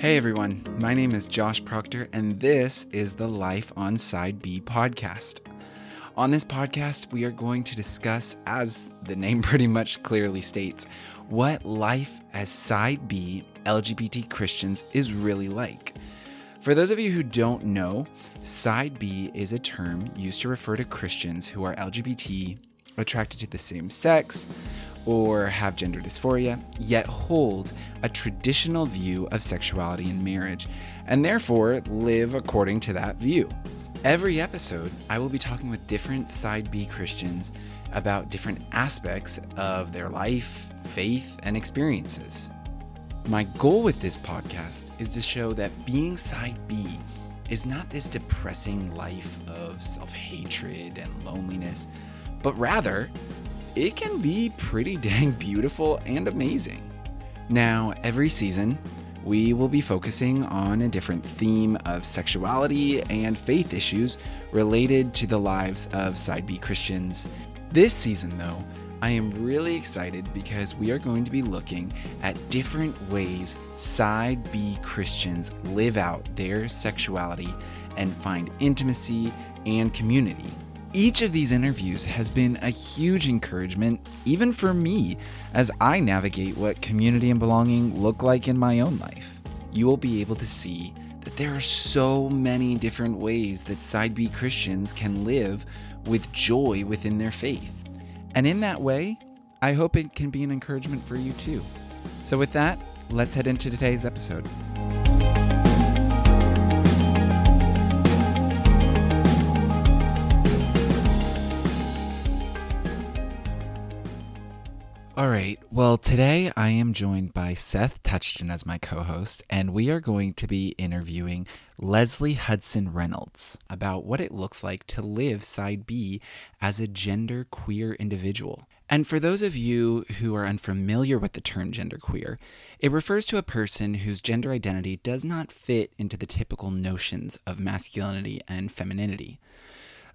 Hey everyone, my name is Josh Proctor, and this is the Life on Side B podcast. On this podcast, we are going to discuss, as the name pretty much clearly states, what life as Side B LGBT Christians is really like. For those of you who don't know, Side B is a term used to refer to Christians who are LGBT, attracted to the same sex, or have gender dysphoria, yet hold a traditional view of sexuality and marriage, and therefore live according to that view. Every episode, I will be talking with different Side B Christians about different aspects of their life, faith, and experiences. My goal with this podcast is to show that being Side B is not this depressing life of self hatred and loneliness, but rather it can be pretty dang beautiful and amazing. Now, every season, we will be focusing on a different theme of sexuality and faith issues related to the lives of Side B Christians. This season, though, I am really excited because we are going to be looking at different ways Side B Christians live out their sexuality and find intimacy and community. Each of these interviews has been a huge encouragement, even for me, as I navigate what community and belonging look like in my own life. You will be able to see that there are so many different ways that Side B Christians can live with joy within their faith. And in that way, I hope it can be an encouragement for you too. So, with that, let's head into today's episode. All right. Well, today I am joined by Seth Touchton as my co host, and we are going to be interviewing Leslie Hudson Reynolds about what it looks like to live side B as a gender queer individual. And for those of you who are unfamiliar with the term genderqueer, it refers to a person whose gender identity does not fit into the typical notions of masculinity and femininity.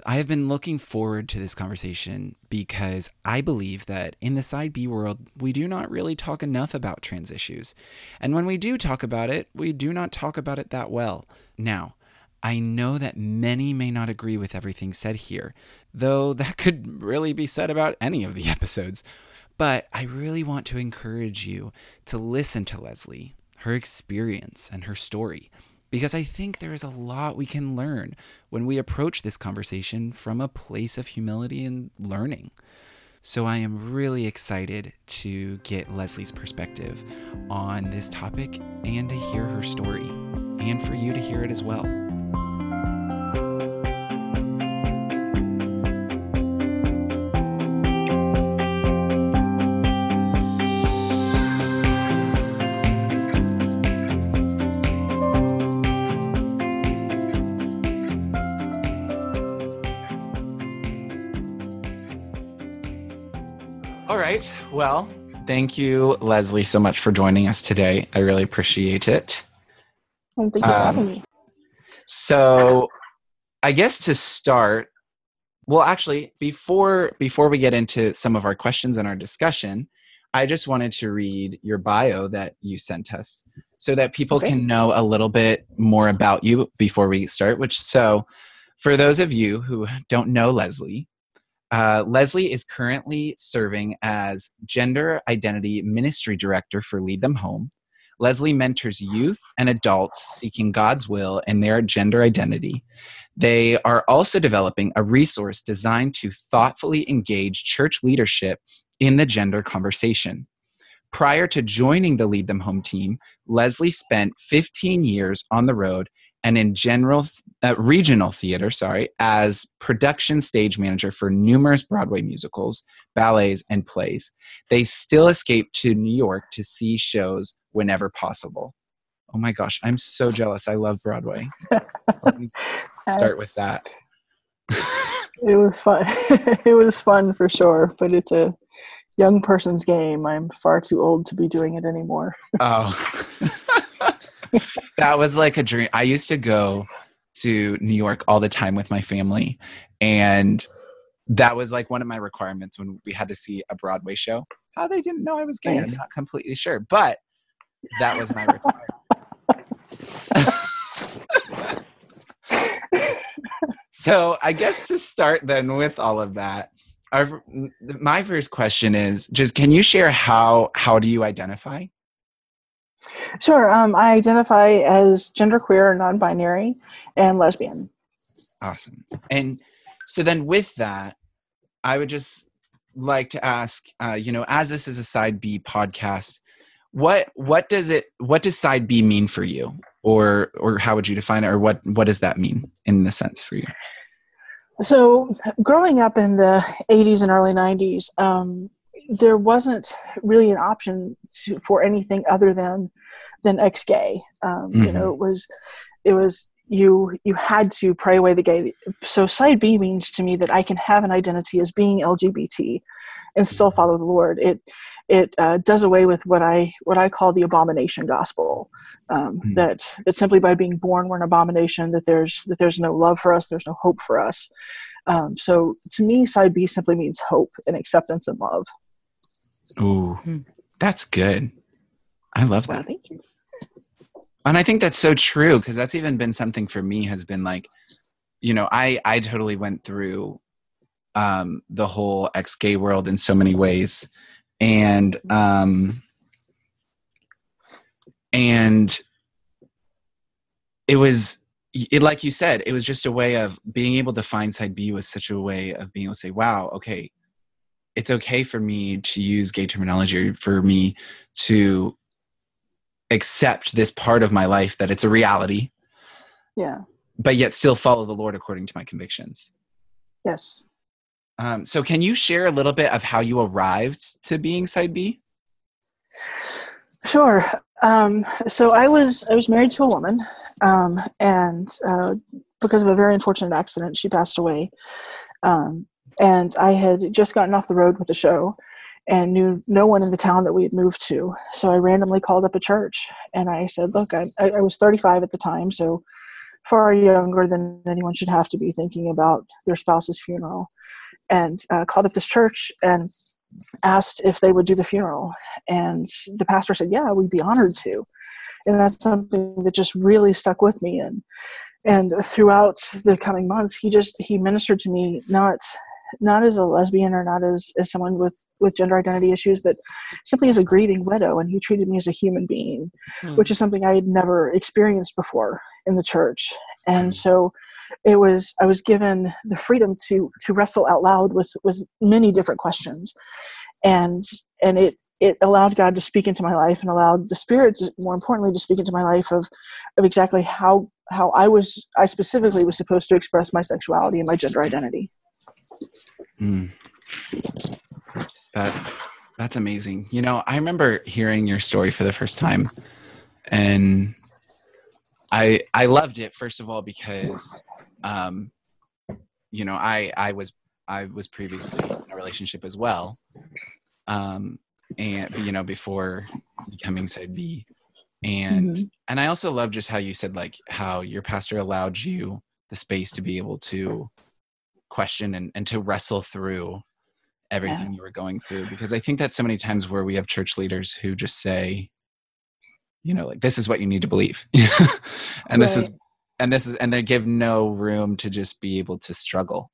I have been looking forward to this conversation because I believe that in the side B world, we do not really talk enough about trans issues. And when we do talk about it, we do not talk about it that well. Now, I know that many may not agree with everything said here, though that could really be said about any of the episodes. But I really want to encourage you to listen to Leslie, her experience, and her story because I think there is a lot we can learn when we approach this conversation from a place of humility and learning. So I am really excited to get Leslie's perspective on this topic and to hear her story, and for you to hear it as well. Well, thank you, Leslie, so much for joining us today. I really appreciate it. Well, thank you for um, having me. So, I guess to start, well, actually, before before we get into some of our questions and our discussion, I just wanted to read your bio that you sent us so that people Okay. can know a little bit more about you before we start. Which so, for those of you who don't know Leslie, uh, Leslie is currently serving as Gender Identity Ministry Director for Lead Them Home. Leslie mentors youth and adults seeking God's will in their gender identity. They are also developing a resource designed to thoughtfully engage church leadership in the gender conversation. Prior to joining the Lead Them Home team, Leslie spent 15 years on the road and in general uh, regional theater, sorry, as production stage manager for numerous Broadway musicals, ballets, and plays. They still escape to New York to see shows whenever possible. Oh my gosh, I'm so jealous. I love Broadway. Start with that. It was fun. it was fun for sure, but it's a young person's game. I'm far too old to be doing it anymore. Oh, that was like a dream. I used to go to New York all the time with my family, and that was like one of my requirements when we had to see a Broadway show. How they didn't know I was gay, Nice. I'm not completely sure, but that was my requirement. so I guess to start then with all of that, our, my first question is just can you share how how do you identify? Sure. Um, I identify as genderqueer, non-binary, and lesbian. Awesome. And so then with that, I would just like to ask, uh, you know, as this is a side B podcast, what what does it what does side B mean for you, or or how would you define it, or what what does that mean in the sense for you? So, growing up in the 80s and early 90s, um, there wasn't really an option to, for anything other than than ex-gay. Um, mm-hmm. You know, it was it was you you had to pray away the gay. So side B means to me that I can have an identity as being LGBT and still follow the Lord. It it uh, does away with what I what I call the abomination gospel. Um, mm-hmm. That that simply by being born we're an abomination. That there's that there's no love for us. There's no hope for us. Um, so to me, side B simply means hope and acceptance and love. Ooh, hmm. that's good. I love that. Well, thank you. And I think that's so true because that's even been something for me has been like, you know, I I totally went through um, the whole ex gay world in so many ways, and um, and it was it like you said it was just a way of being able to find side b was such a way of being able to say wow okay it's okay for me to use gay terminology for me to accept this part of my life that it's a reality yeah. but yet still follow the lord according to my convictions. Yes. Um, so can you share a little bit of how you arrived to being side b? Sure. Um, so i was i was married to a woman um, and uh, because of a very unfortunate accident she passed away. Um, and i had just gotten off the road with the show and knew no one in the town that we had moved to. So I randomly called up a church and I said, Look, I, I was 35 at the time, so far younger than anyone should have to be thinking about their spouse's funeral. And uh, called up this church and asked if they would do the funeral. And the pastor said, Yeah, we'd be honored to. And that's something that just really stuck with me. And and throughout the coming months, he just he ministered to me not not as a lesbian or not as, as someone with, with gender identity issues, but simply as a grieving widow. And he treated me as a human being, mm. which is something I had never experienced before in the church. And hmm. so it was, I was given the freedom to, to wrestle out loud with, with many different questions. And, and it, it allowed God to speak into my life and allowed the Spirit, to, more importantly, to speak into my life of, of exactly how how I was I specifically was supposed to express my sexuality and my gender identity. Mm. That that's amazing. You know, I remember hearing your story for the first time, and I I loved it first of all because, um, you know, I I was I was previously in a relationship as well, um, and you know before becoming side B, and mm-hmm. and I also love just how you said like how your pastor allowed you the space to be able to question and, and to wrestle through everything yeah. you were going through because i think that so many times where we have church leaders who just say you know like this is what you need to believe and right. this is and this is and they give no room to just be able to struggle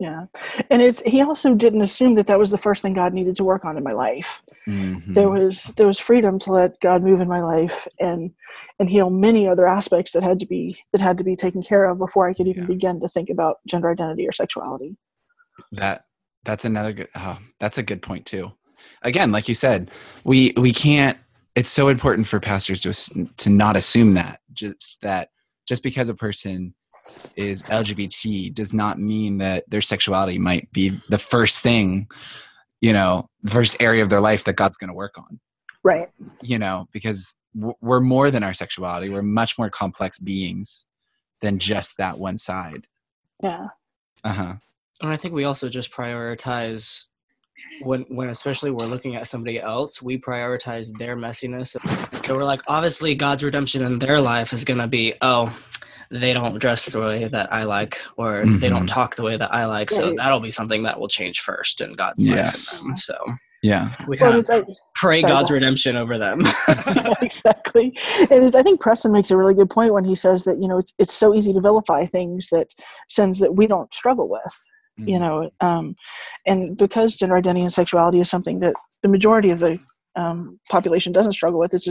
yeah and it's he also didn't assume that that was the first thing god needed to work on in my life mm-hmm. there was there was freedom to let god move in my life and and heal many other aspects that had to be that had to be taken care of before i could even yeah. begin to think about gender identity or sexuality that that's another good oh, that's a good point too again like you said we we can't it's so important for pastors to to not assume that just that just because a person is LGBT does not mean that their sexuality might be the first thing, you know, the first area of their life that God's going to work on. Right. You know, because we're more than our sexuality. We're much more complex beings than just that one side. Yeah. Uh huh. And I think we also just prioritize when when especially we're looking at somebody else, we prioritize their messiness. So we're like, obviously God's redemption in their life is gonna be, oh, they don't dress the way that I like, or mm-hmm. they don't mm-hmm. talk the way that I like. So that'll be something that will change first in God's yes. life. So Yeah. We Well, kind of it's, I, pray sorry, God's go redemption over them. exactly. And I think Preston makes a really good point when he says that you know it's it's so easy to vilify things that sins that we don't struggle with. You Mhm. know, um, and because gender identity and sexuality is something that the majority of the um, population doesn't struggle with, it's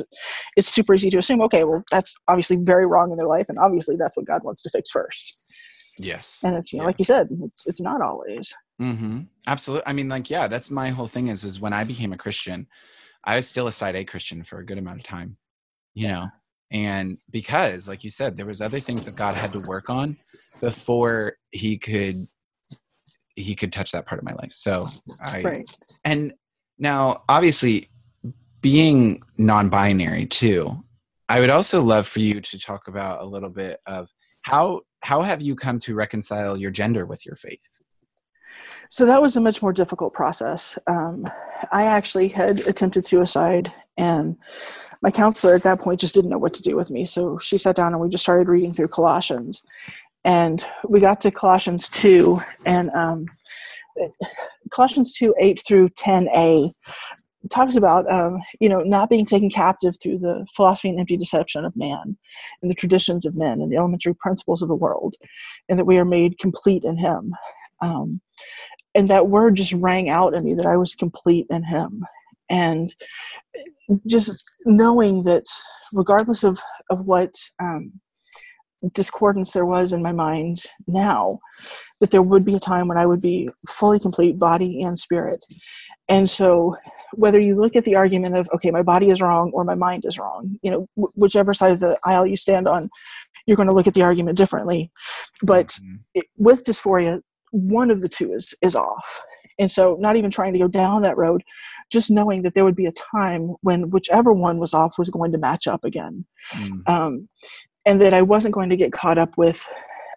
it's super easy to assume. Okay, well that's obviously very wrong in their life, and obviously that's what God wants to fix first. Yes. And it's you know, Yeah. like you said, it's it's not always. Mm-hmm. Absolutely. I mean, like, yeah, that's my whole thing is, is when I became a Christian, I was still a side A Christian for a good amount of time, you know, and because, like you said, there was other things that God had to work on before he could, he could touch that part of my life. So I, Right. and now obviously being non-binary too, I would also love for you to talk about a little bit of how, how have you come to reconcile your gender with your faith? So that was a much more difficult process. Um, I actually had attempted suicide, and my counselor at that point just didn't know what to do with me. So she sat down and we just started reading through Colossians. And we got to Colossians 2, and um, Colossians 2 8 through 10a talks about um, you know not being taken captive through the philosophy and empty deception of man and the traditions of men and the elementary principles of the world and that we are made complete in him. Um, and that word just rang out in me that I was complete in Him, and just knowing that regardless of of what um, discordance there was in my mind now, that there would be a time when I would be fully complete, body and spirit, and so whether you look at the argument of okay my body is wrong or my mind is wrong you know wh- whichever side of the aisle you stand on you're going to look at the argument differently but Mhm. it, with dysphoria one of the two is is off and so not even trying to go down that road just knowing that there would be a time when whichever one was off was going to match up again Mm. um, and that i wasn't going to get caught up with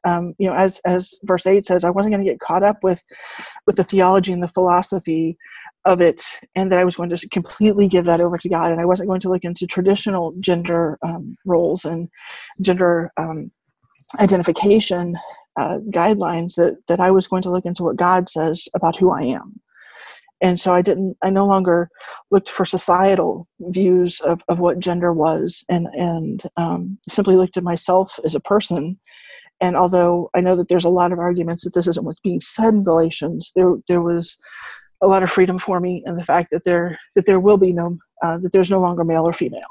um, you know as as verse 8 says i wasn't going to get caught up with with the theology and the philosophy of it and that i was going to completely give that over to god and i wasn't going to look into traditional gender um, roles and gender um, identification uh, guidelines that that I was going to look into what God says about who I am. And so I didn't. I no longer looked for societal views of, of what gender was, and and um, simply looked at myself as a person. And although I know that there's a lot of arguments that this isn't what's being said in Galatians, there there was a lot of freedom for me in the fact that there that there will be no uh, that there's no longer male or female.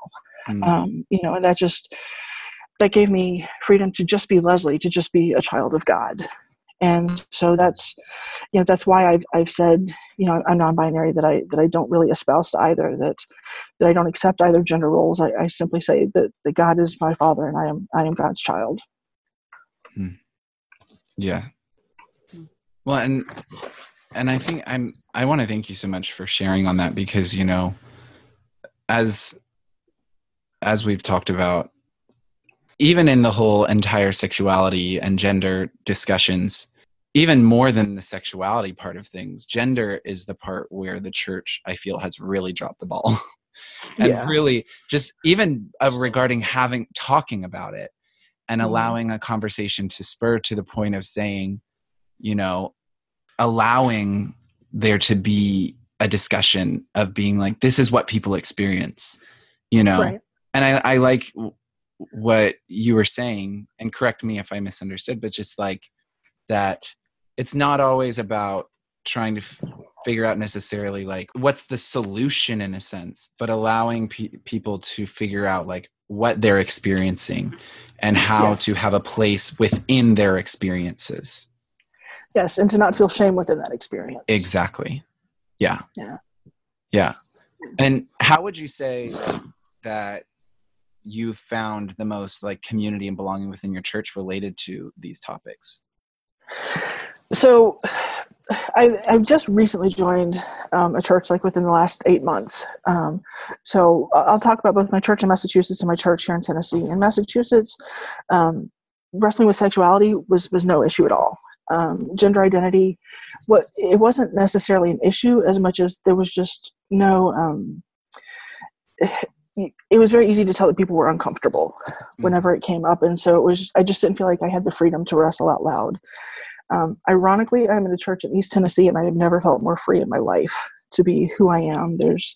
Mm. um, you know and that just that gave me freedom to just be leslie to just be a child of god. And so that's you know that's why i've, I've said you know i'm non-binary that i that i don't really espouse to either that that i don't accept either gender roles. I, I simply say that, that god is my father and i am i am god's child Hmm. Yeah. Hmm. Well, and and I think I'm I want to thank you so much for sharing on that because you know as as we've talked about even in the whole entire sexuality and gender discussions even more than the sexuality part of things gender is the part where the church I feel has really dropped the ball and Yeah. really just even regarding having talking about it and Mhm. allowing a conversation to spur to the point of saying you know allowing there to be a discussion of being like this is what people experience you know right and i i like what you were saying and correct me if i misunderstood but just like that it's not always about trying to f- figure out necessarily like what's the solution in a sense but allowing pe- people to figure out like what they're experiencing and how Yes. to have a place within their experiences. Yes and to not feel shame within that experience. Exactly. Yeah. Yeah. yeah. And how would you say that you found the most like community and belonging within your church related to these topics so I, I've just recently joined um, a church like within the last eight months. Um, so I'll talk about both my church in Massachusetts and my church here in Tennessee. In Massachusetts, um, wrestling with sexuality was, was no issue at all. Um, gender identity, what it wasn't necessarily an issue as much as there was just no. Um, it was very easy to tell that people were uncomfortable whenever it came up, and so it was. I just didn't feel like I had the freedom to wrestle out loud. Um, ironically, I'm in a church in East Tennessee, and I have never felt more free in my life to be who I am. There's,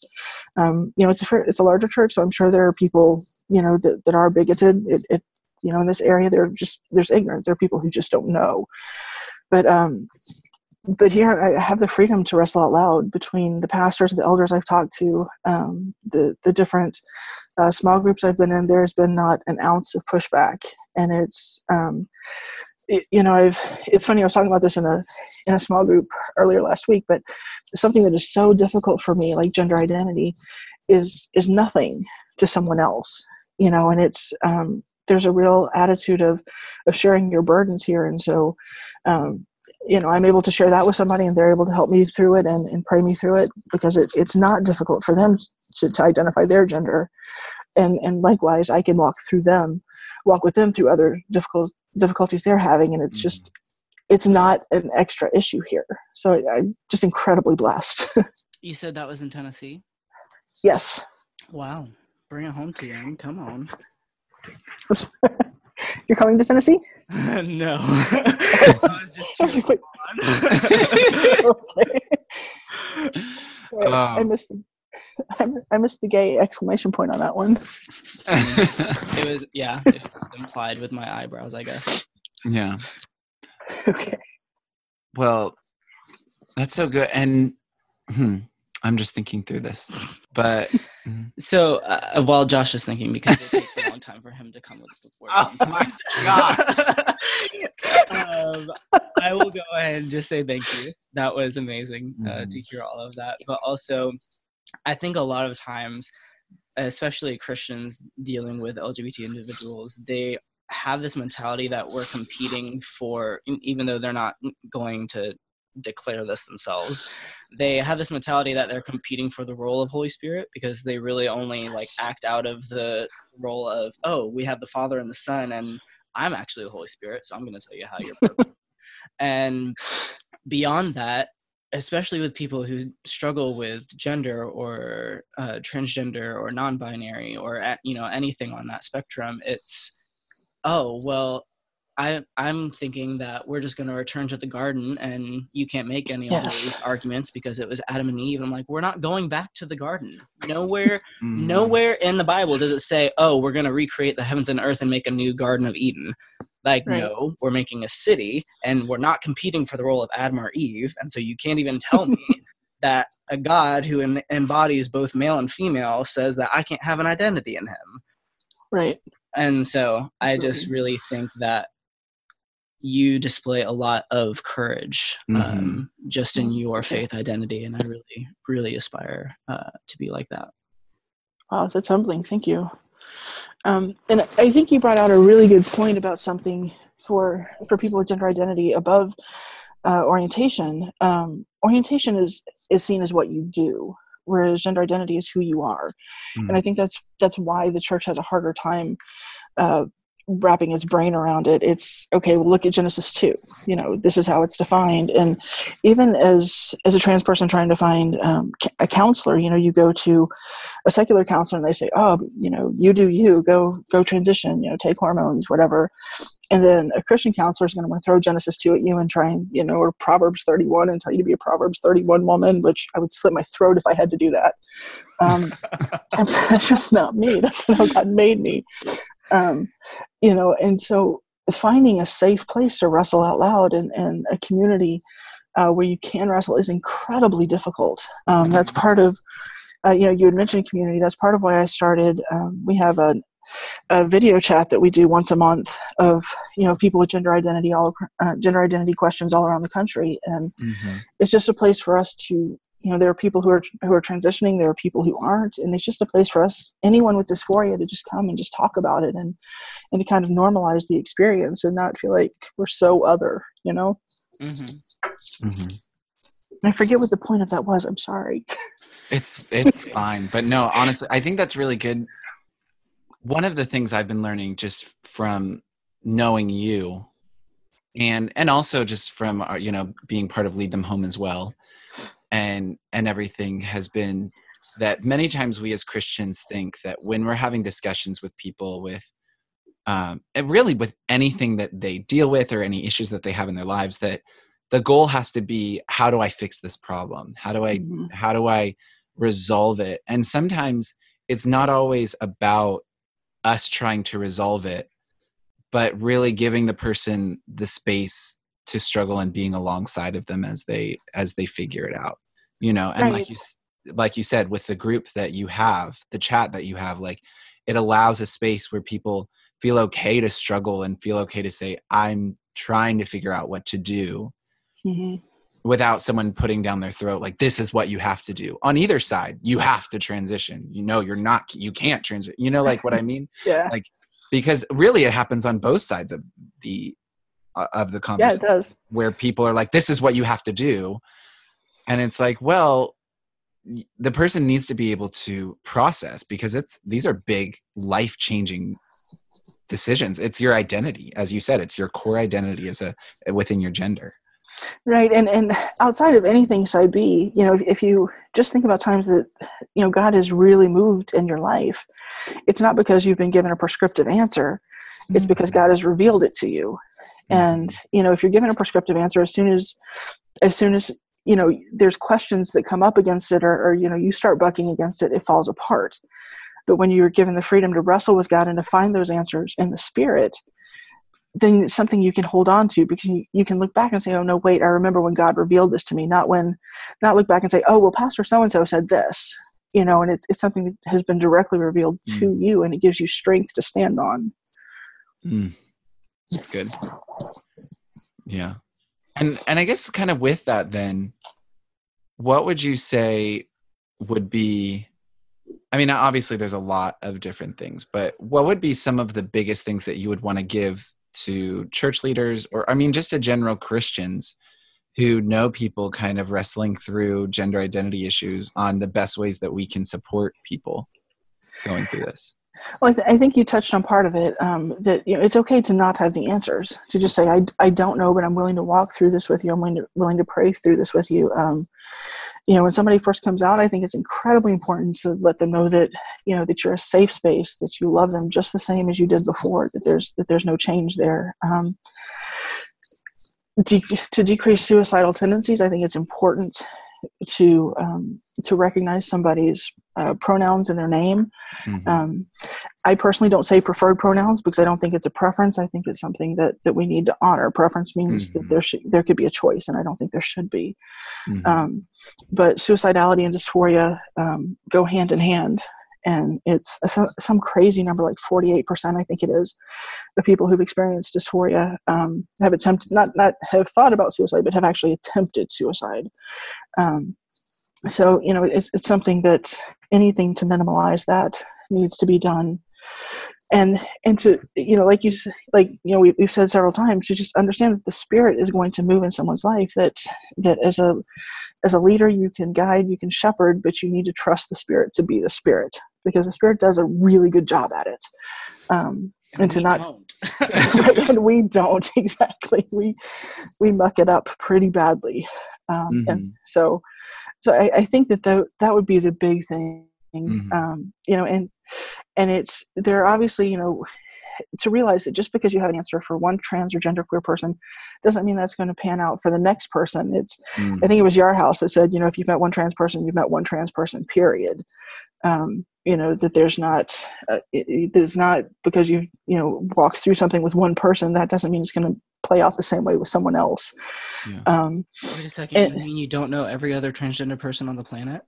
um, you know, it's a it's a larger church, so I'm sure there are people, you know, that, that are bigoted. It, it, you know, in this area, there just there's ignorance. There are people who just don't know. But um, but here I have the freedom to wrestle out loud between the pastors and the elders I've talked to, um, the the different uh, small groups I've been in. There's been not an ounce of pushback, and it's um, you know I've it's funny I was talking about this in a in a small group earlier last week, but something that is so difficult for me, like gender identity, is is nothing to someone else, you know, and it's um, there's a real attitude of of sharing your burdens here, and so. Um, you know i'm able to share that with somebody and they're able to help me through it and, and pray me through it because it, it's not difficult for them to, to identify their gender and and likewise i can walk through them walk with them through other difficult difficulties they're having and it's just it's not an extra issue here. So I, i'm just incredibly blessed. You said that was in tennessee? Yes. Wow. Bring it home to you come on. You're coming to tennessee? No. I was just okay. Um, I missed the, I missed the gay exclamation point on that one. it was yeah, it was implied with my eyebrows, I guess. Yeah. Okay. Well, that's so good, and hmm, I'm just thinking through this, but mm. so uh, while Josh is thinking, because it takes a long time for him to come with the word. Oh my god! um, I will go ahead and just say thank you. That was amazing uh, mm. to hear all of that. But also, I think a lot of times, especially Christians dealing with LGBT individuals, they have this mentality that we're competing for, even though they're not going to declare this themselves they have this mentality that they're competing for the role of holy spirit because they really only like act out of the role of oh we have the father and the son and i'm actually the holy spirit so i'm going to tell you how you're and beyond that especially with people who struggle with gender or uh, transgender or non-binary or you know anything on that spectrum it's oh well I I'm thinking that we're just going to return to the garden and you can't make any yes. of those arguments because it was Adam and Eve. I'm like, we're not going back to the garden. Nowhere, mm. nowhere in the Bible does it say, oh, we're going to recreate the heavens and earth and make a new Garden of Eden. Like, right. no, we're making a city and we're not competing for the role of Adam or Eve. And so you can't even tell me that a God who em- embodies both male and female says that I can't have an identity in him. Right. And so Absolutely. I just really think that you display a lot of courage um, mm-hmm. just in your faith identity and i really really aspire uh, to be like that wow that's humbling thank you um, and i think you brought out a really good point about something for for people with gender identity above uh, orientation um, orientation is is seen as what you do whereas gender identity is who you are mm. and i think that's that's why the church has a harder time uh, wrapping his brain around it it's okay well look at genesis 2 you know this is how it's defined. And even as as a trans person trying to find um, a counselor you know you go to a secular counselor and they say oh you know you do you go go transition you know take hormones whatever. And then a christian counselor is going to want to throw genesis 2 at you and try and you know or proverbs 31 and tell you to be a proverbs 31 woman which i would slit my throat if i had to do that. Um, that's just not me. That's not how god made me um, you know and so finding a safe place to wrestle out loud and, and a community uh, where you can wrestle is incredibly difficult. Um, that's part of uh, you know you had mentioned community. That's part of why i started um, we have a, a, video chat that we do once a month of you know people with gender identity all uh, gender identity questions all around the country. And mm-hmm. it's just a place for us to you know there are people who are who are transitioning there are people who aren't and it's just a place for us anyone with dysphoria to just come and just talk about it and and to kind of normalize the experience and not feel like we're so other you know mm-hmm. Mm-hmm. i forget what the point of that was i'm sorry it's it's fine but no honestly i think that's really good one of the things i've been learning just from knowing you and and also just from our, you know being part of lead them home as well and and everything has been that many times we as Christians think that when we're having discussions with people with um, and really with anything that they deal with or any issues that they have in their lives that the goal has to be how do i fix this problem? How do i Mhm. how do i resolve it? And sometimes it's not always about us trying to resolve it but really giving the person the space to struggle and being alongside of them as they as they figure it out you know and like you like you said with the group that you have the chat that you have like it allows a space where people feel okay to struggle and feel okay to say i'm trying to figure out what to do Mhm. without someone putting down their throat like this is what you have to do on either side you have to transition you know you're not you can't transit you know like what i mean Yeah. like because really it happens on both sides of the uh, of the conversation Yeah, it does. where people are like this is what you have to do and it's like well the person needs to be able to process because it's these are big life changing decisions. It's your identity as you said it's your core identity as a within your gender. Right, and and outside of anything side B, you know, if, if you just think about times that you know God has really moved in your life, it's not because you've been given a prescriptive answer; it's because mm-hmm. God has revealed it to you. And mm-hmm. you know, if you're given a prescriptive answer, as soon as as soon as you know there's questions that come up against it, or, or you know you start bucking against it, it falls apart. But when you're given the freedom to wrestle with God and to find those answers in the Spirit, then it's something you can hold on to because you, you can look back and say, oh no, wait, I remember when God revealed this to me, not when, not look back and say, oh well, Pastor so and so said this, you know, and it's it's something that has been directly revealed to you, and it gives you strength to stand on. Mm. That's good. Yeah. And and I guess kind of with that then, what would you say would be I mean obviously there's a lot of different things, but what would be some of the biggest things that you would want to give to church leaders or I mean just to general Christians who know people kind of wrestling through gender identity issues on the best ways that we can support people going through this? Well, I, th- I think you touched on part of it. Um, that you know, it's okay to not have the answers. To just say, I, I don't know, but I'm willing to walk through this with you. I'm willing to, willing to pray through this with you. Um, you know, when somebody first comes out, I think it's incredibly important to let them know that you know that you're a safe space, that you love them just the same as you did before. That there's that there's no change there. Um, de- to decrease suicidal tendencies, I think it's important to um, to recognize somebody's uh, pronouns in their name. Mhm. Um, I personally don't say preferred pronouns because I don't think it's a preference. I think it's something that, that we need to honor. Preference means Mhm. that there should there could be a choice, and I don't think there should be. Mhm. Um, but suicidality and dysphoria um, go hand in hand, and it's some, some crazy number, like forty eight percent, I think it is, of people who've experienced dysphoria um, have attempted not not have thought about suicide, but have actually attempted suicide. Um, so you know, it's it's something that anything to minimize that needs to be done. And and to you know like you like you know, we, we've said several times to just understand that the spirit is going to move in someone's life that that as a as a leader you can guide you can shepherd but you need to trust the spirit to be the spirit because the spirit does a really good job at it. Um and to not and we don't exactly. We we muck it up pretty badly um, and Mhm. so so I, I think that the, that would be the big thing Mhm. um, you know and and it's there obviously you know to realize that just because you have an answer for one trans or genderqueer person doesn't mean that's going to pan out for the next person it's Mhm. I think it was Yarhouse that said, you know, if you've met one trans person, you've met one trans person, period. Um, you know, that there's not, uh, it, it, there's not because you, you know, walked through something with one person, that doesn't mean it's going to play out the same way with someone else. Yeah. Um, Wait a second. And- you mean you don't know every other transgender person on the planet?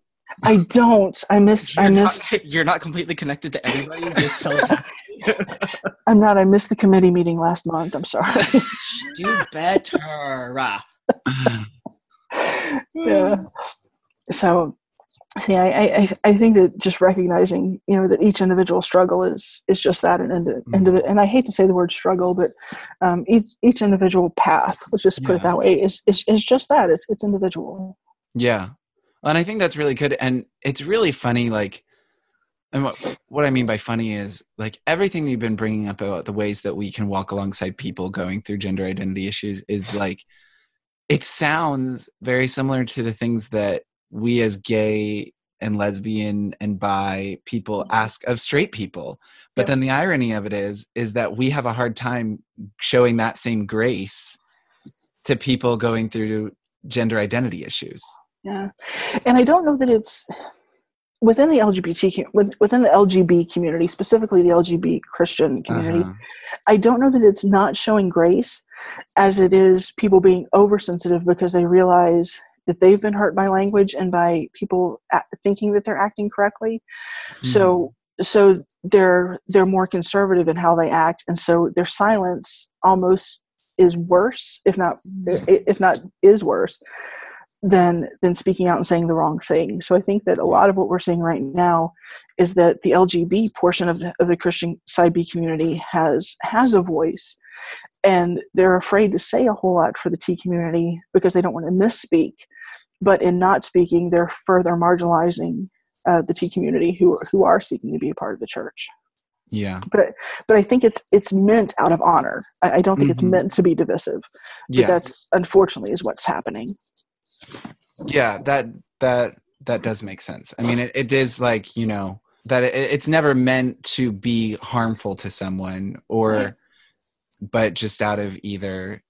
I don't, I missed, You're I not, you're not completely connected to anybody. Just telepathically. I'm not, I missed the committee meeting last month. I'm sorry. Do better. yeah. So, see, I, I, I- think that just recognizing, you know, that each individual struggle is is just that an indi- Mhm. indivi- and I hate to say the word struggle, but um, each each individual path, let's just put it that way, is, is is just that. It's it's individual. Yeah. And I think that's really good. And it's really funny, like, and what, what I mean by funny is like everything you've been bringing up about the ways that we can walk alongside people going through gender identity issues is like, it sounds very similar to the things that we as gay and lesbian and bi people ask of straight people but Yep. then the irony of it is is that we have a hard time showing that same grace to people going through gender identity issues Yeah, and I don't know that it's within the LGBT within the LGB community, specifically the LGB Christian community. Uh-huh. I don't know that it's not showing grace, as it is people being oversensitive because they realize that they've been hurt by language and by people thinking that they're acting correctly. Hmm. So so they're they're more conservative in how they act, and so their silence almost is worse, if not if not is worse than than speaking out and saying the wrong thing. So I think that a lot of what we're seeing right now is that the LGB portion of the, of the Christian side B community has has a voice, and they're afraid to say a whole lot for the T community because they don't want to misspeak. But in not speaking, they're further marginalizing uh, the T community who who are seeking to be a part of the church. yeah But but I think it's it's meant out of honor. I, I don't think Mhm. it's meant to be divisive. But yeah that's unfortunately is what's happening. Yeah that that that does make sense. I mean it, it is like you know that it, it's never meant to be harmful to someone or but just out of either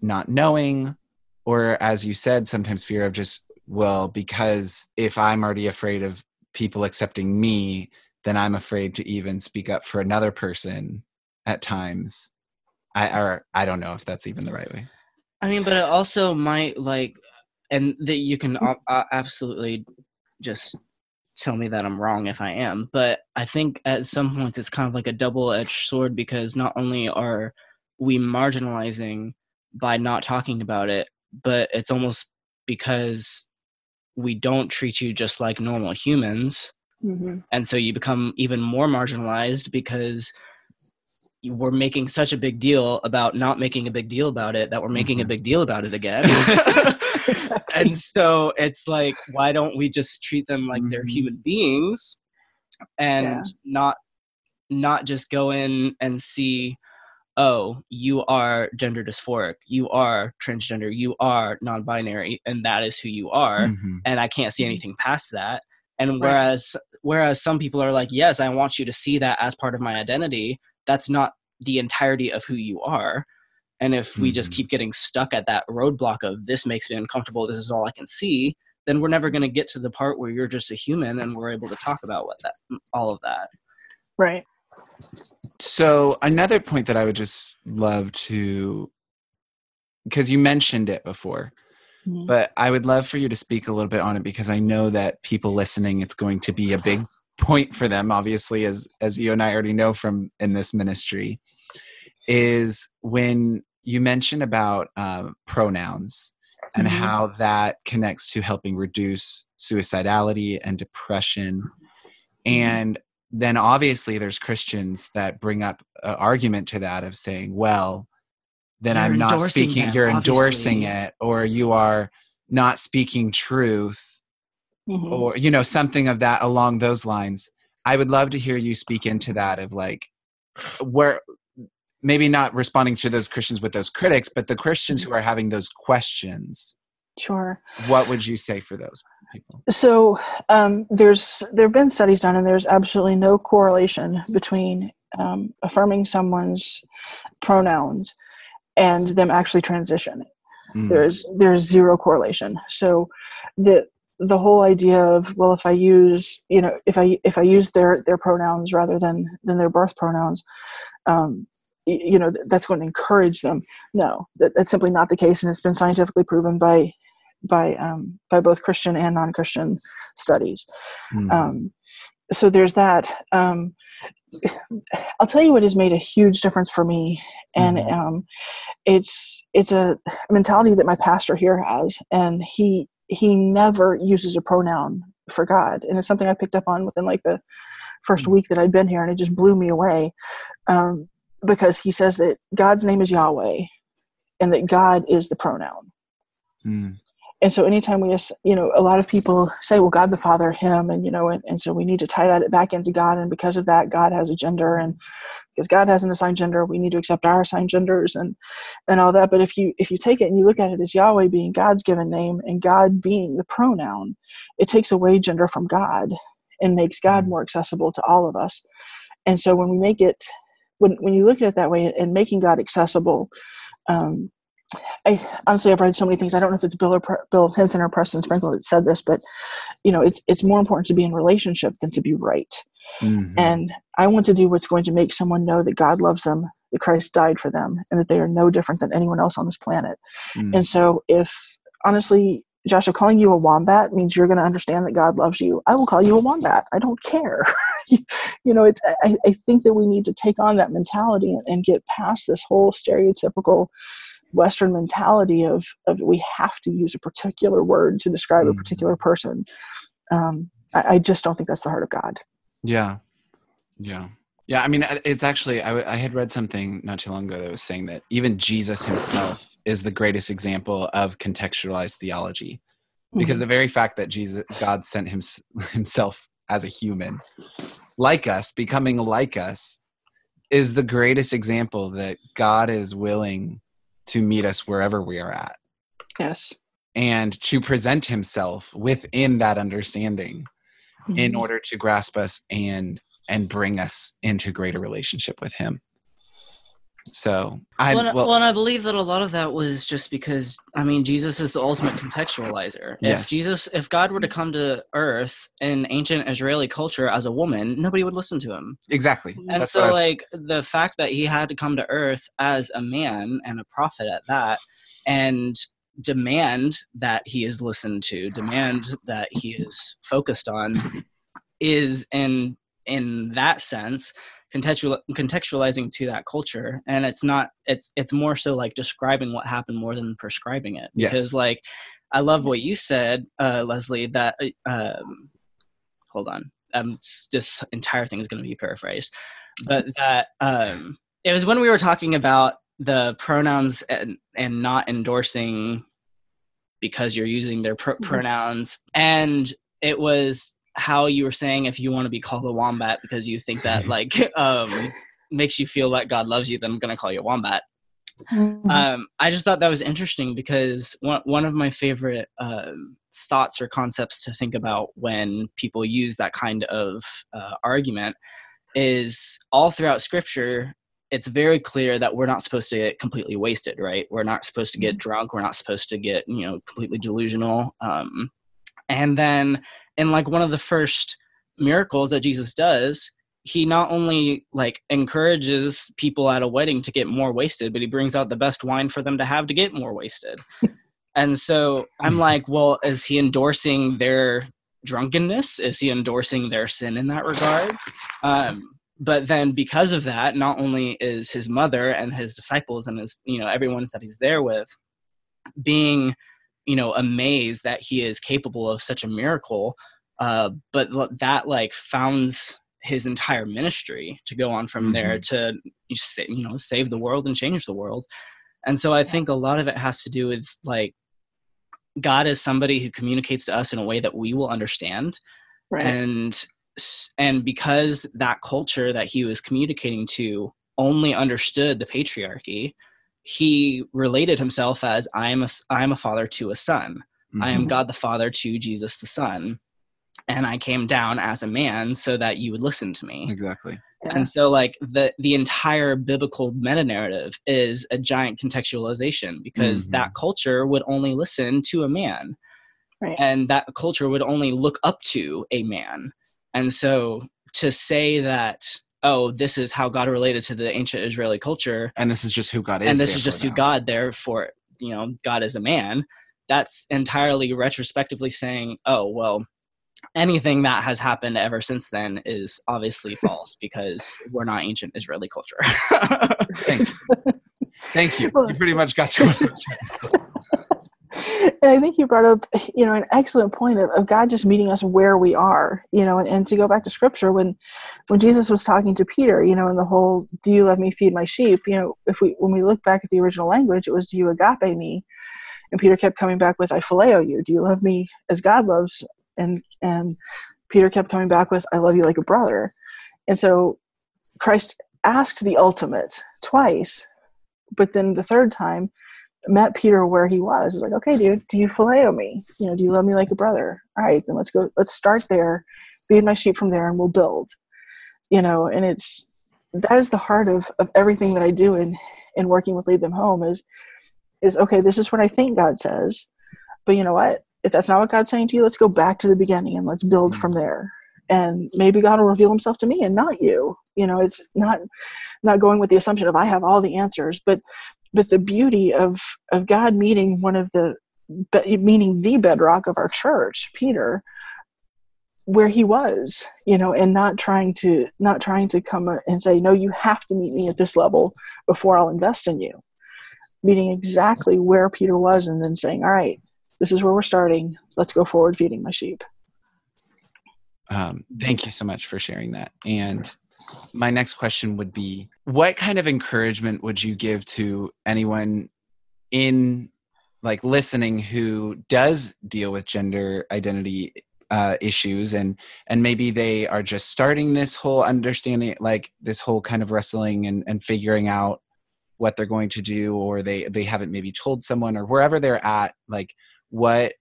not knowing or as you said sometimes fear of just well because if i'm already afraid of people accepting me then i'm afraid to even speak up for another person at times. I or i don't know if that's even the right way. I mean, but it also might like, and that you can a- a- absolutely just tell me that I'm wrong if I am. But I think at some points it's kind of like a double-edged sword because not only are we marginalizing by not talking about it, but it's almost because we don't treat you just like normal humans Mm-hmm. and so you become even more marginalized because we're making such a big deal about not making a big deal about it that we're making a Mhm. big deal about it again and so it's like why don't we just treat them like they're Mhm. human beings and Yeah. not not just go in and see oh you are gender dysphoric you are transgender you are non-binary and that is who you are Mhm. and I can't see Mhm. anything past that. And Right. whereas whereas some people are like, yes, I want you to see that as part of my identity, that's not the entirety of who you are. And if we just Mhm. keep getting stuck at that roadblock of this makes me uncomfortable, this is all I can see, then we're never going to get to the part where you're just a human and we're able to talk about what that all of that. Right. So another point that I would just love to, because you mentioned it before, Mhm. but I would love for you to speak a little bit on it because I know that people listening, it's going to be a big point for them. Obviously, as as you and I already know from in this ministry, is when you mentioned about um, pronouns and Mhm. how that connects to helping reduce suicidality and depression and then obviously there's christians that bring up an argument to that of saying well then You're i'm not speaking them, you're endorsing it or you are not speaking truth Mhm. or you know something of that along those lines i would love to hear you speak into that of like where maybe not responding to those christians with those critics but the christians who are having those questions Sure. what would you say for those people So um, there's there have been studies done, and there's absolutely no correlation between um, affirming someone's pronouns and them actually transitioning. Mm. There's there's zero correlation. So the the whole idea of well, if I use you know if I if I use their their pronouns rather than than their birth pronouns, um, you know that's going to encourage them. No, that, that's simply not the case, and it's been scientifically proven by by um, by both Christian and non-Christian studies. Mm. Um, so there's that. Um, I'll tell you what has made a huge difference for me, and um, it's it's a mentality that my pastor here has, and he he never uses a pronoun for God, and it's something I picked up on within like the first Mm. week that I'd been here, and it just blew me away, um, because he says that God's name is Yahweh, and that God is the pronoun. Mm. and so anytime we you know a lot of people say well god the father him and you know and, and so we need to tie that back into god. And because of that god has a gender. And because god has an assigned gender we need to accept our assigned genders and and all that. But if you if you take it and you look at it as yahweh being god's given name and god being the pronoun it takes away gender from god and makes god mm. more accessible to all of us. And so when we make it when when you look at it that way and making god accessible um, I honestly I've read so many things. I don't know if it's Bill or Bill Henson or Preston Sprinkle that said this, but you know, it's it's more important to be in relationship than to be right. Mm-hmm. And I want to do what's going to make someone know that God loves them, that Christ died for them, and that they are no different than anyone else on this planet. Mm-hmm. And so, if honestly, Joshua, calling you a wombat means you're going to understand that God loves you. I will call you a wombat. I don't care. you know, it's, I, I think that we need to take on that mentality and, and get past this whole stereotypical Western mentality of, of we have to use a particular word to describe mm-hmm. a particular person. Um, I, I, just don't think that's the heart of God. Yeah. Yeah. Yeah. I mean, it's actually, I, I had read something not too long ago that was saying that even Jesus himself is the greatest example of contextualized theology. Because mm-hmm. the very fact that Jesus, God sent him, himself as a human, like us, becoming like us, is the greatest example that God is willing to meet us wherever we are at. Yes. And to present himself within that understanding mm-hmm. in order to grasp us and and bring us into greater relationship with him. So I well, well, and I believe that a lot of that was just because I mean Jesus is the ultimate contextualizer. If yes. Jesus, if God were to come to Earth in ancient Israeli culture as a woman, nobody would listen to him. Exactly. And That's so, was... like the fact that he had to come to Earth as a man and a prophet at that, and demand that he is listened to, demand that he is focused on, is in in that sense contextual, contextualizing to that culture. And it's not it's it's more so like describing what happened more than prescribing it. Yes. because like i love what you said uh, leslie that uh, um, hold on. Um, this entire thing is going to be paraphrased. But that um, it was when we were talking about the pronouns and, and not endorsing because you're using their pr- mm-hmm. pronouns and it was how you were saying if you want to be called a wombat because you think that like um, makes you feel like God loves you, then I'm gonna call you a wombat. Mm-hmm. Um, I just thought that was interesting because one one of my favorite um, thoughts or concepts to think about when people use that kind of uh, argument is all throughout Scripture. It's very clear that we're not supposed to get completely wasted, right? We're not supposed to get mm-hmm. drunk. We're not supposed to get you know completely delusional. Um, and then in like one of the first miracles that Jesus does, he not only like encourages people at a wedding to get more wasted, but he brings out the best wine for them to have to get more wasted. and so I'm like, well, is he endorsing their drunkenness? Is he endorsing their sin in that regard? Um, but then because of that, not only is his mother and his disciples and his, you know, everyone that he's there with being you know amazed that he is capable of such a miracle uh, but that like founds his entire ministry to go on from mm-hmm. there to you know save the world and change the world and so i think a lot of it has to do with like god is somebody who communicates to us in a way that we will understand right. and and because that culture that he was communicating to only understood the patriarchy he related himself as I am a, I am a father to a son. Mm-hmm. I am mm-hmm. God the Father to Jesus the Son. And I came down as a man so that you would listen to me. Exactly. Yeah. And so like the the entire biblical meta narrative is a giant contextualization because mm-hmm. that culture would only listen to a man. Right. And that culture would only look up to a man. And so to say that oh, this is how God related to the ancient Israeli culture. And this is just who God is. And this is just who God, therefore, you know, God is a man. That's entirely retrospectively saying, oh, well, anything that has happened ever since then is obviously false because we're not ancient Israeli culture. Thank you. Thank you. You pretty much got to what and I think you brought up, you know, an excellent point of, of God just meeting us where we are, you know, and, and to go back to scripture when when Jesus was talking to Peter, you know, in the whole do you love me feed my sheep, you know, if we when we look back at the original language, it was do you agape me? And Peter kept coming back with, I phileo you. Do you love me as God loves? And, and Peter kept coming back with, I love you like a brother. And so Christ asked the ultimate twice, but then the third time met Peter where he was. was like, okay, dude, do you phileo me? You know, do you love me like a brother? All right, then let's go. Let's start there. Feed my sheep from there, and we'll build. You know, and it's that is the heart of of everything that I do in in working with Lead Them Home is is okay. This is what I think God says, but you know what? If that's not what God's saying to you, let's go back to the beginning and let's build from mm. there. And maybe God will reveal Himself to me and not you. You know, it's not not going with the assumption of I have all the answers, but but the beauty of of God meeting one of the meaning the bedrock of our church, Peter, where he was, you know, and not trying to not trying to come and say, no, you have to meet me at this level before I'll invest in you. Meeting exactly where Peter was, and then saying, all right, this is where we're starting. Let's go forward feeding my sheep. Um, thank you so much for sharing that. And my next question would be what kind of encouragement would you give to anyone in like listening who does deal with gender identity uh, issues and and maybe they are just starting this whole understanding like this whole kind of wrestling and, and figuring out what they're going to do or they they haven't maybe told someone or wherever they're at like what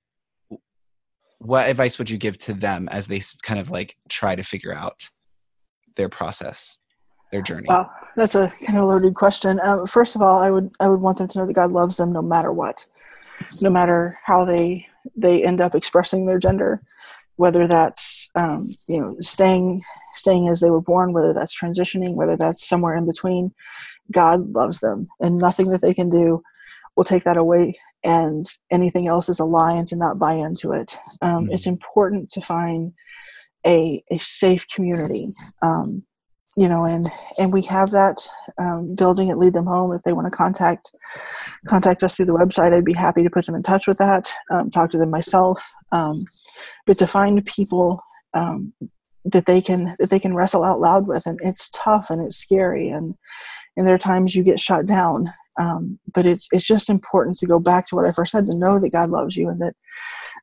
what advice would you give to them as they kind of like try to figure out their process their journey. Wow that's a kind of loaded question. Um, first of all i would i would want them to know that god loves them no matter what no matter how they they end up expressing their gender whether that's um, you know staying staying as they were born whether that's transitioning whether that's somewhere in between. God loves them and nothing that they can do will take that away and anything else is a lie and to not buy into it. Um, mm-hmm. it's important to find a, a safe community um, you know and and we have that um, building at lead them home. If they want to contact contact us through the website i'd be happy to put them in touch with that um, talk to them myself. Um, but to find people um, that they can that they can wrestle out loud with and it's tough and it's scary and and there are times you get shut down um, but it's it's just important to go back to what i first said to know that god loves you and that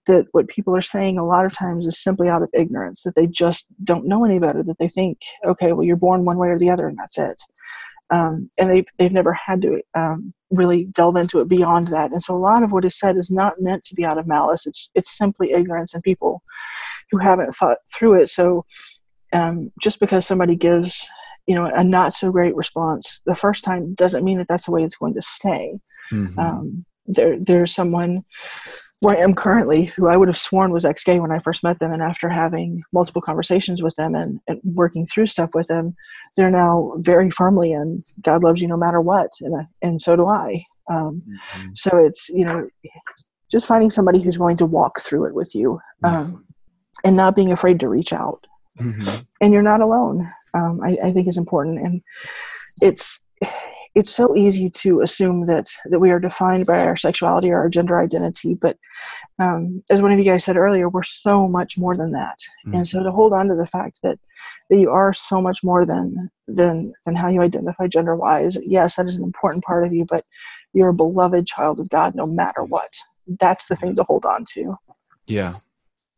that what people are saying a lot of times is simply out of ignorance that they just don't know any better that they think okay well you're born one way or the other and that's it. Um, and they've, they've never had to um, really delve into it beyond that. And so a lot of what is said is not meant to be out of malice. It's it's simply ignorance and people who haven't thought through it. So um, just because somebody gives you know a not so great response the first time doesn't mean that that's the way it's going to stay mm-hmm. Um, there there's someone where I am currently, who I would have sworn was ex-gay when I first met them, and after having multiple conversations with them and, and working through stuff with them, they're now very firmly in God loves you no matter what, and and so do I. Um, mm-hmm. So it's you know just finding somebody who's going to walk through it with you, um, and not being afraid to reach out. Mm-hmm. And you're not alone. Um, I, I think is important, and it's it's so easy to assume that that we are defined by our sexuality or our gender identity but um, as one of you guys said earlier we're so much more than that mm-hmm. and so to hold on to the fact that that you are so much more than than than how you identify gender wise yes that is an important part of you but you're a beloved child of god no matter what that's the thing to hold on to yeah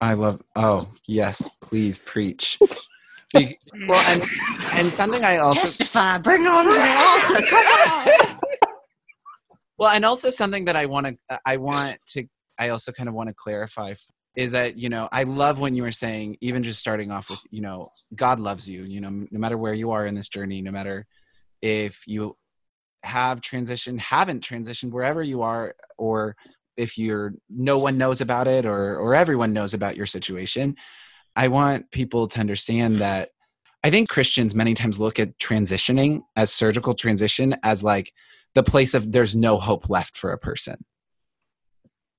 i love oh yes please preach well, and and something I also testify. Bring on the altar. Come on. well, and also something that I want to, I want to, I also kind of want to clarify is that you know I love when you were saying even just starting off with you know God loves you. You know, no matter where you are in this journey, no matter if you have transitioned, haven't transitioned, wherever you are, or if you're no one knows about it or or everyone knows about your situation I want people to understand that I think Christians many times look at transitioning as surgical transition as like the place of there's no hope left for a person.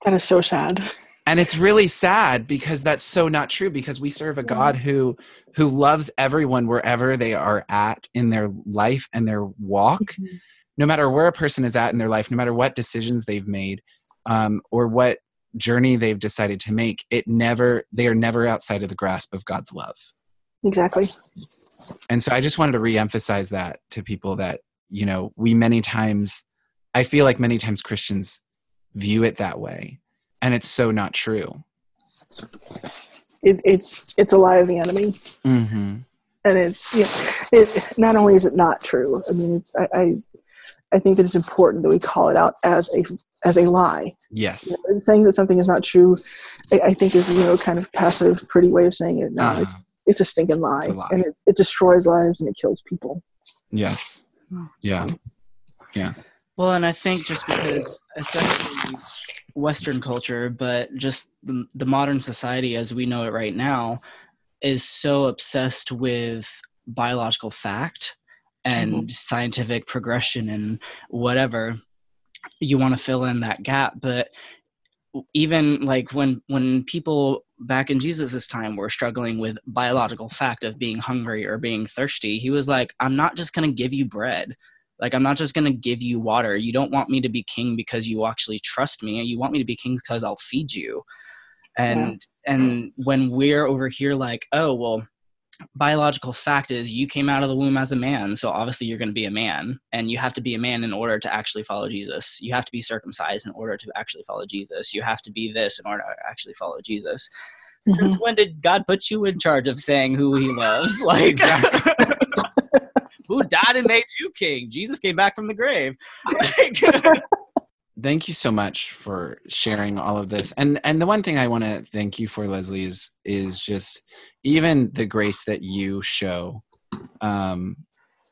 That is so sad. And it's really sad because that's so not true because we serve a God who who loves everyone wherever they are at in their life and their walk. Mm-hmm. No matter where a person is at in their life, no matter what decisions they've made, um, or what journey they've decided to make it never they are never outside of the grasp of god's love exactly and so i just wanted to reemphasize that to people that you know we many times i feel like many times christians view it that way and it's so not true It, it's it's a lie of the enemy, mm-hmm. and it's you know, it. Not only is it not true. I mean, it's I, I I think that it's important that we call it out as a as a lie. yes You know, saying that something is not true, I, I think is you know kind of passive, pretty way of saying it. No, Uh-huh. it's it's a stinking lie, It's a lie. and it, it destroys lives and it kills people. yes Yeah. yeah Well, and I think just because, especially Western culture, but just the, the modern society as we know it right now, is so obsessed with biological fact Mm-hmm. and scientific progression and whatever you want to fill in that gap. But even like when when people back in jesus's time were struggling with biological fact of being hungry or being thirsty he was like i'm not just going to give you bread. Like i'm not just going to give you water. You don't want me to be king because you actually trust me. You want me to be king because i'll feed you. And and when we're over here like oh well biological fact is you came out of the womb as a man so obviously you're going to be a man and you have to be a man in order to actually follow jesus. You have to be circumcised in order to actually follow jesus. You have to be this in order to actually follow jesus. Mm-hmm. Since when did god put you in charge of saying who he loves like who died and made you king? Jesus came back from the grave. Like, thank you so much for sharing all of this. And and the one thing i want to thank you for leslie is is just even the grace that you show um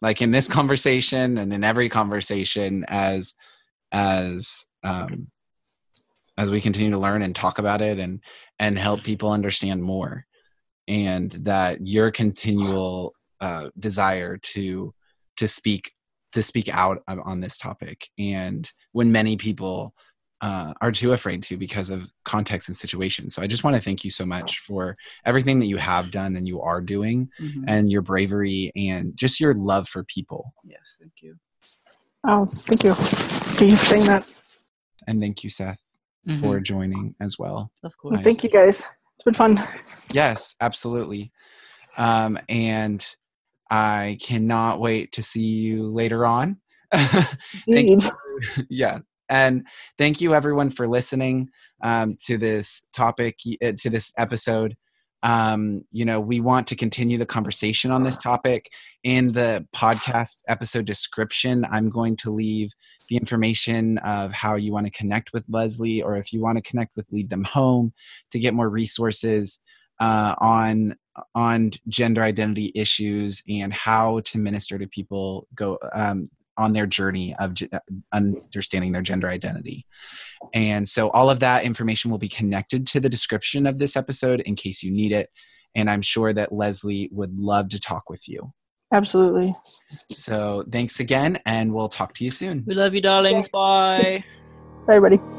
like in this conversation and in every conversation as as um as we continue to learn and talk about it and and help people understand more. And that your continual uh, desire to to speak to speak out on on this topic and when many people uh, are too afraid to because of context and situation so i just want to thank you so much for everything that you have done and you are doing Mhm. and your bravery and just your love for people yes thank you Oh, thank you. Thank you for saying that. and thank you seth Mhm. for joining as well of course Right. Thank you guys. It's been fun. yes absolutely um, and i cannot wait to see you later on. Thank Indeed. yeah. And thank you everyone for listening um, to this topic uh, to this episode. Um, you know we want to continue the conversation on this topic. In the podcast episode description i'm going to leave the information of how you want to connect with leslie or if you want to connect with lead them home to get more resources uh, on on gender identity issues and how to minister to people go um, on their journey of ge- understanding their gender identity. And so all of that information will be connected to the description of this episode in case you need it. And I'm sure that Leslie would love to talk with you. Absolutely. So thanks again, and we'll talk to you soon. we love you darlings bye Bye, everybody.